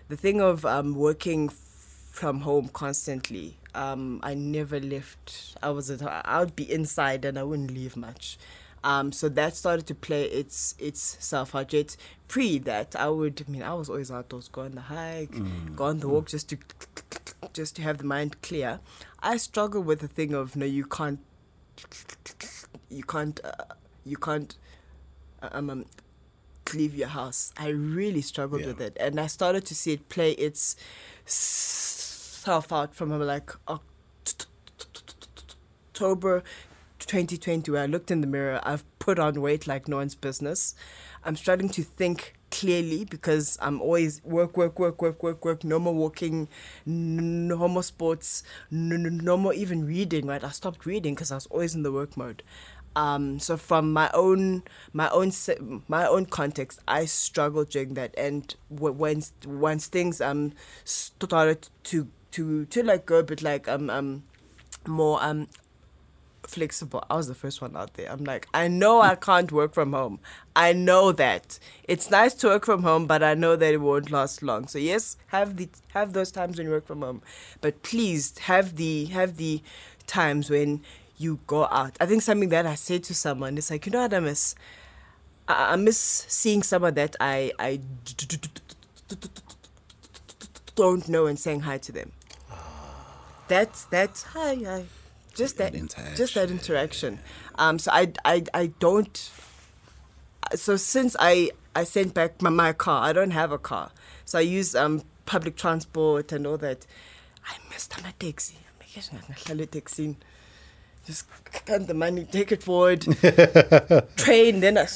the thing of um, working from home constantly, um, I never left. I was at, I would be inside and I wouldn't leave much. Um, so that started to play its its self out. Yet pre that, I would. I mean, I was always outdoors, go on the hike, go on the walk, just to just to have the mind clear. I struggle with the thing of no, you can't, you can't, uh, you can't, um, um, leave your house. I really struggled Yeah. with it, and I started to see it play its self out from like October 2020, where I looked in the mirror. I've put on weight like no one's business. I'm starting to think clearly because I'm always work, work, work, work, work, work. No more walking, no more sports, no, no, no more even reading. Right, I stopped reading because I was always in the work mode. Um, so from my own my own my own context, I struggled during that, and when once things um started to to to like go a bit like um um more um flexible. I was the first one out there. I'm like, I know I can't work from home. I know that. It's nice to work from home, but I know that it won't last long. So yes, have the have those times when you work from home. But please have the have the times when you go out. I think something that I said to someone is like, you know what I miss? I, miss seeing someone that I I don't know and saying hi to them. That's that's hi hi. just that, That just that interaction. Um, so I, I, I don't. So since I, I sent back my, my car, I don't have a car. So I use um public transport and all that. I missed my taxi. I'm making a little taxi. Just count the money, take it forward, train. Then I,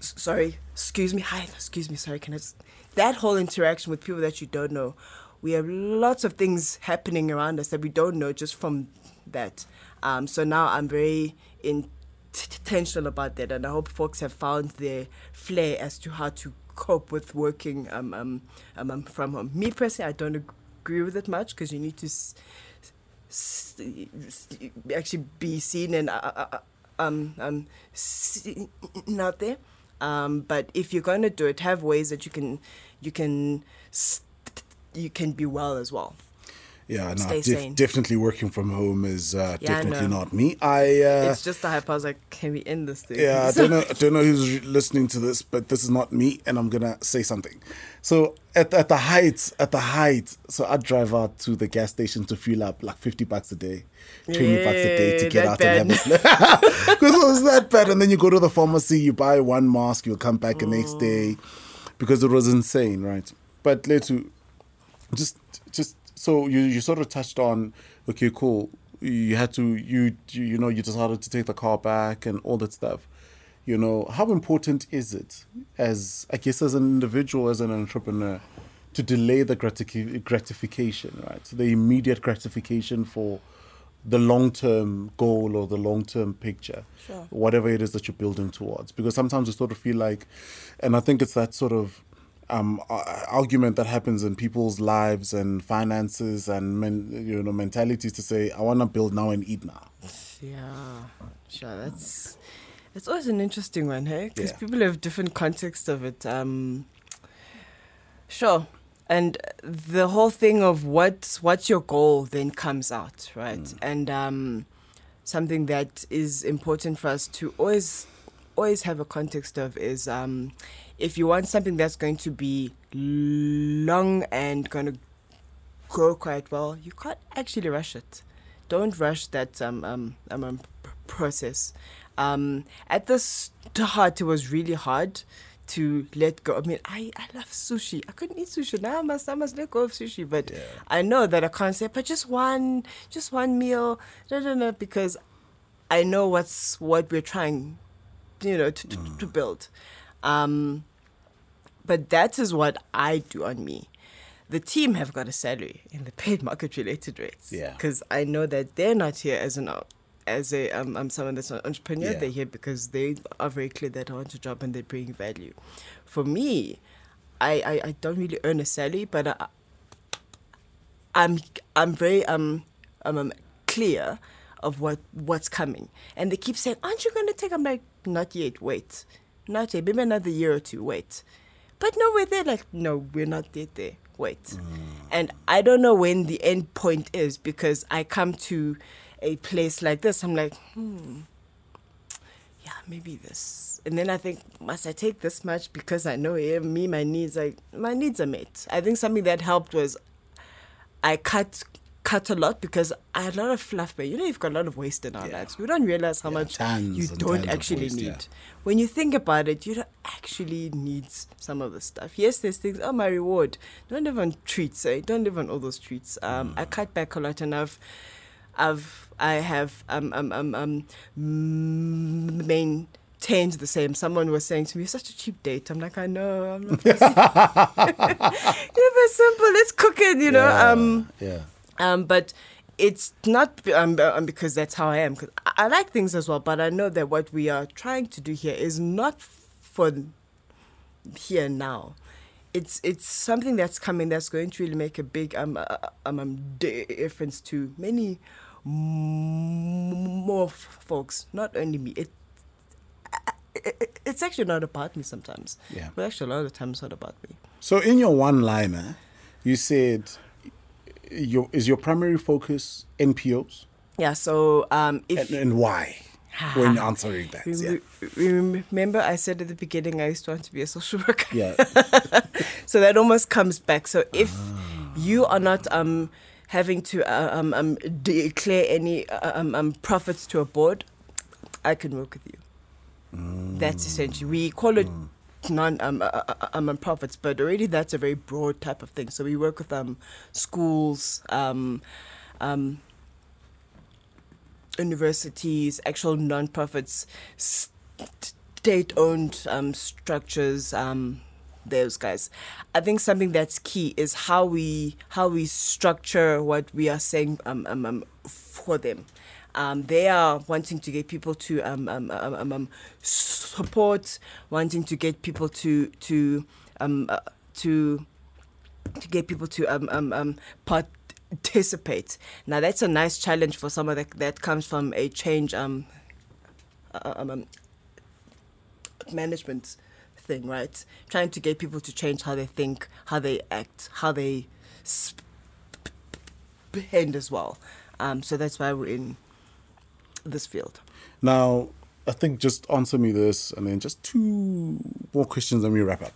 sorry, excuse me, hi, excuse me, sorry. Can I? Just, that whole interaction with people that you don't know, we have lots of things happening around us that we don't know just from that. Um, so now I'm very intentional about that, and I hope folks have found their flair as to how to cope with working um, um, um, um, from home. Me personally, I don't agree with it much because you need to s- s- s- actually be seen and uh, uh, uh, um, um, seen out there. Um, but if you're going to do it, have ways that you can you can st- you can be well as well. Yeah, no, def- definitely working from home is uh, Yeah, definitely know. not me. I uh, it's just the hype. I was like, can we end this thing? Yeah, I don't know. I don't know who's re- listening to this, but this is not me, and I'm gonna say something. So at at the height, at the height, so I drive out to the gas station to fuel up like fifty bucks a day, twenty bucks a day to get out bad. and have a because it was that bad. And then you go to the pharmacy, you buy one mask, you'll come back the next day because it was insane, right? But Letu, just just so you you sort of touched on okay cool. You had to you you, know you decided to take the car back and all that stuff. You know how important is it as i guess as an individual as an entrepreneur to delay the gratif- gratification right? So the immediate gratification for the long-term goal or the long-term picture Sure. whatever it is that you're building towards? Because sometimes you sort of feel like and i think it's that sort of um, argument that happens in people's lives and finances and men, you know mentalities to say I want to build now and eat now. Yeah, sure. That's it's always an interesting one, hey? Because Yeah. people have different contexts of it. Um, sure, and the whole thing of what what's your goal then comes out, right? And um, something that is important for us to always always have a context of is um, if you want something that's going to be long and going to go quite well, you can't actually rush it. Don't rush that um, um, um, um, process. Um, at the start, it was really hard to let go. I mean, I, I love sushi. I couldn't eat sushi. Now I must I must let go of sushi. But Yeah. I know that I can't say, but just one, just one meal, no, no, no, because I know what's what we're trying, you know, to, to, to build. Um, but that is what I do on me. The team have got a salary in the paid market related rates. Yeah. Because I know that they're not here as an as a um, um someone that's an entrepreneur. Yeah. They're here because they are very clear that I want a job and they bring value. For me, I, I, I don't really earn a salary, but I, I'm I'm very um, um, um clear of what what's coming, and they keep saying, "Aren't you going to take?" I'm like, "Not yet. Wait, not yet. Maybe another year or two. Wait." But no, we're there. Like, no, we're not yet there. Wait, and I don't know when the end point is because I come to a place like this. I'm like, hmm, yeah, maybe this. And then I think, must I take this much because I know yeah, me, my needs, like my needs are met. I think something that helped was I cut cut a lot because I had a lot of fluff, but you know you've got a lot of waste in our Yeah. lives. We don't realize how Yeah, much you don't actually waste, need. yeah. When you think about it, you don't actually need some of the stuff. Yes, there's things. Oh, my reward. Don't live on treats. Eh? Don't live on all those treats. Um, Mm. I cut back a lot, and I've, I've, I have um um um um maintained the same. Someone was saying to me, "You're such a cheap date." I'm like, I know. I'm not. Keep simple. Let's cook it. You know. Um. yeah. Um, but it's not um, um, because that's how I am. Because I, I like things as well, but I know that what we are trying to do here is not for here and now. It's it's something that's coming that's going to really make a big um uh, um, um difference to many more f- folks, not only me. It, it, it's actually not about me sometimes. Yeah. But actually, a lot of the time, it's not about me. So in your one-liner, you said your is your primary focus NPOs Yeah. So um, if and, and why when answering that? Yeah. Remember, I said at the beginning I used to want to be a social worker. Yeah. so that almost comes back. So if you are not um having to uh, um, um, declare any uh, um, um, profits to a board, I can work with you. That's essentially we call it non um, uh, um, um, profits, but already that's a very broad type of thing. So we work with um, schools, um, um, universities, actual non-profits, state-owned um, structures. Um, those guys. I think something that's key is how we how we structure what we are saying um, um, um, for them. Um, they are wanting to get people to um, um, um, um, um, support, wanting to get people to to um, uh, to to get people to um, um, um, participate. Now that's a nice challenge for someone that that comes from a change um, uh, um, um, management thing, right? Trying to get people to change how they think, how they act, how they spend as well. Um, so that's why we're in this field. Now, I think just answer me this, and then just two more questions, and we wrap up.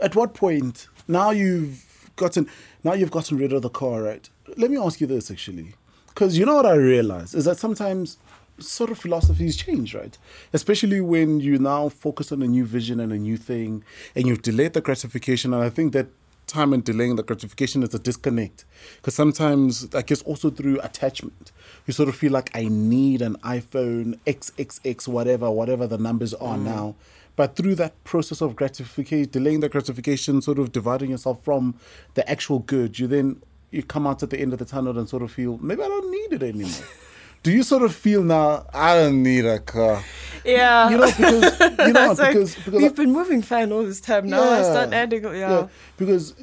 At what point now you've gotten now you've gotten rid of the car, right? Let me ask you this actually, because you know what I realize is that sometimes sort of philosophies change, right? Especially when you now focus on a new vision and a new thing, and you've delayed the gratification, and I think that time and delaying the gratification is a disconnect. Because sometimes i guess also through attachment. You sort of feel like i need an iphone xxx whatever whatever the numbers are mm. now. But through that process of gratification delaying the gratification sort of dividing yourself from the actual good you then you come out at the end of the tunnel and sort of feel maybe i don't need it anymore do you sort of feel now i don't need a car Yeah. you know because you know like, because because we've been moving fine all this time. Now I start Yeah. adding. Yeah. because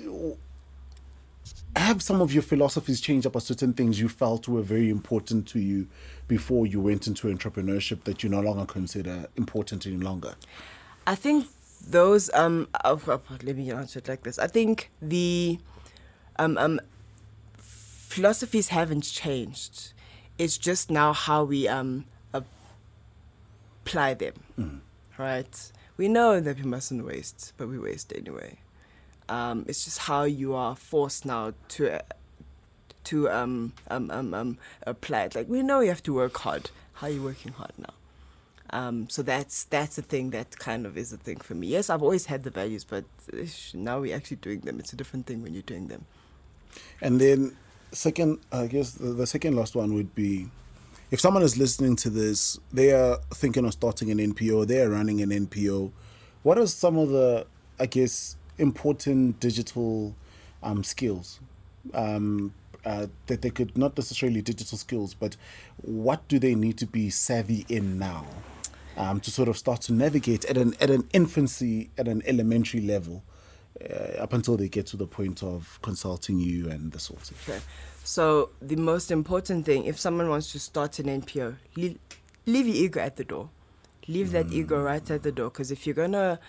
have some of your philosophies changed about certain things you felt were very important to you before you went into entrepreneurship that you no longer consider important any longer? I think those um oh, oh, let me answer it like this. I think the um um philosophies haven't changed. It's just now how we um apply them. Right? We know that we mustn't waste, but we waste anyway. Um, it's just how you are forced now to uh, to um, um, um, um, apply it. Like we know you have to work hard. How are you working hard now? Um, so that's that's the thing that kind of is the thing for me. Yes, I've always had the values, but now we're actually doing them. It's a different thing when you're doing them. And then, second, I guess the, the second last one would be if someone is listening to this, they are thinking of starting an NPO, they are running an NPO. What are some of the, I guess, important digital um, skills um, uh, that they could not necessarily digital skills, but what do they need to be savvy in now um, to sort of start to navigate at an at an infancy, at an elementary level, uh, up until they get to the point of consulting you and the sort of. Okay. So the most important thing, if someone wants to start an NPO, leave, leave your ego at the door. Leave that ego right at the door. Because if you're gonna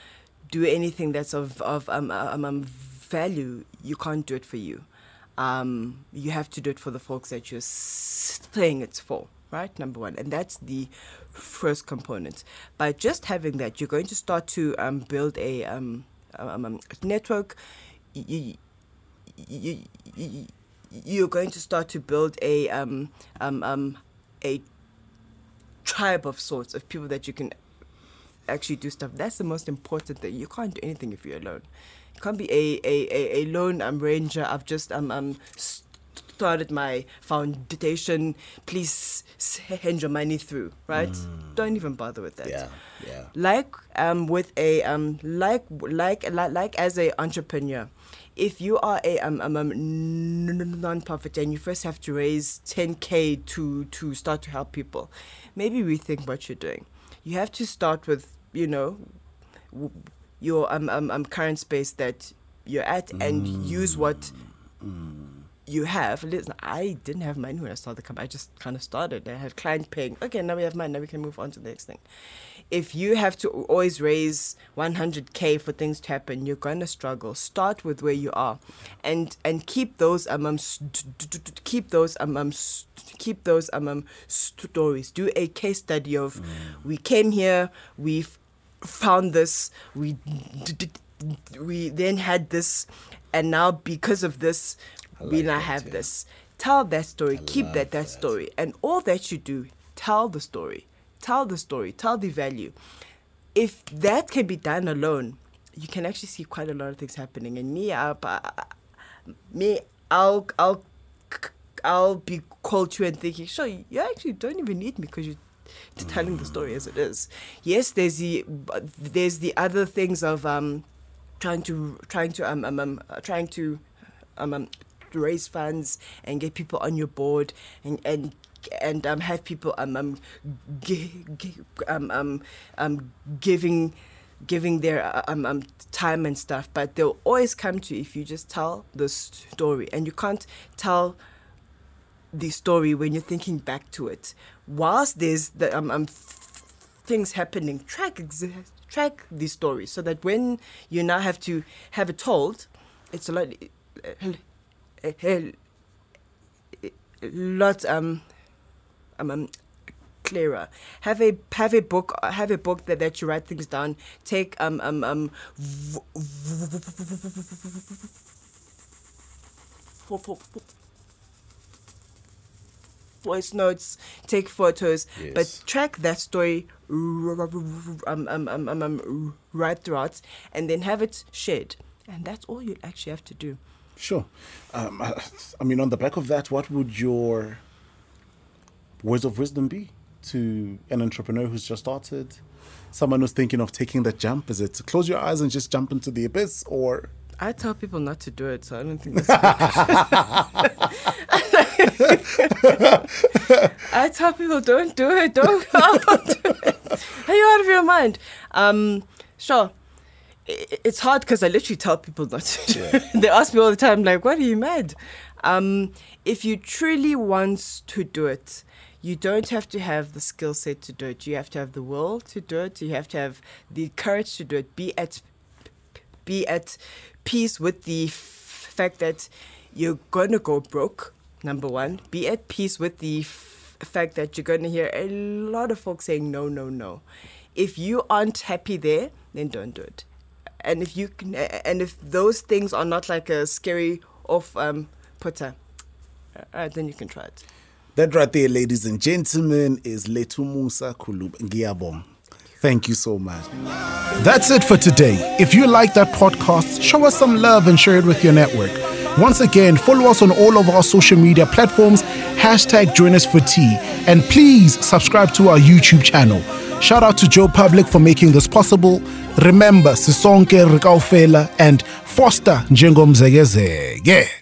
do anything that's of of um, um, um value, you can't do it for you. Um, you have to do it for the folks that you're saying it's for. Right, number one, and that's the first component. By just having that, you're going to start to um, build a um, um, um, network. You, you, you, you're going to start to build a um, um, um, a tribe of sorts of people that you can actually do stuff. That's the most important thing. You can't do anything if you're alone. You can't be a a, a, a lone um, ranger. I've just um, um started my foundation. Please send your money through. Right? Don't even bother with that Yeah, yeah. like um with a um like like like, like as a entrepreneur if you are a um, um, um non-profit and you first have to raise 10k to to start to help people maybe rethink what you're doing you have to start with you know w- your um, um, um current space that you're at and use what you have. Listen, I didn't have money when I started the company. I just kind of started. I had client paying. Okay, now we have money. Now we can move on to the next thing. If you have to always raise 100k for things to happen, you're gonna struggle. Start with where you are, and and keep those s- d- d- d- keep those um, um keep those um, um stories. Do a case study of we came here, we've found this, we we then had this, and now because of this, we like now that, have yeah. this. Tell that story. keep that that story, and all that you do, tell the story. Tell the story. Tell the value. If that can be done alone, you can actually see quite a lot of things happening. And me, I, I, me, I'll, I'll, I'll be called to and thinking, sure, you actually don't even need me because you're telling the story as it is. Yes, there's the, there's the other things of um, trying to, trying to, um, um, um trying to, um, um, raise funds and get people on your board and and and um, have people um um, um, um, um giving giving their uh, um, um time and stuff. But they'll always come to you if you just tell the story. And you can't tell the story when you're thinking back to it. Whilst there's the um, um things happening track ex- track the story so that when you now have to have it told it's a lot a lot um, um, um clearer. Have a have a book have a book that, that you write things down. Take um um um voice notes, take photos, Yes. but track that story um, um, um, um, um, right throughout, and then have it shared. And that's all you actually have to do. Sure. Um, I, I mean, on the back of that, what would your words of wisdom be to an entrepreneur who's just started? Someone who's thinking of taking that jump? Is it to close your eyes and just jump into the abyss, or I tell people not to do it, so I don't think that's. I tell people don't do it, don't, don't do it. Are you out of your mind? Um, sure. It's hard because I literally tell people not to. Do it. they ask me all the time, like, "What are you mad?" Um, if you truly want to do it, you don't have to have the skill set to do it. You have to have the will to do it. You have to have the courage to do it. Be at be at peace with the f- fact that you're going to go broke, number one. Be at peace with the f- fact that you're going to hear a lot of folks saying no, no, no. If you aren't happy there, then don't do it. And if you can, and if those things are not like a scary off um, putter, uh, then you can try it. that right there, ladies and gentlemen, is Letu Musa Kulub Ngiyabong. Thank you so much. That's it for today. If you like that podcast, show us some love and share it with your network. Once again, follow us on all of our social media platforms, hashtag join us for tea, and please subscribe to our YouTube channel. Shout out to Joe Public for making this possible. Remember, Sisonke Rikaufela and Foster Njengomzegezege.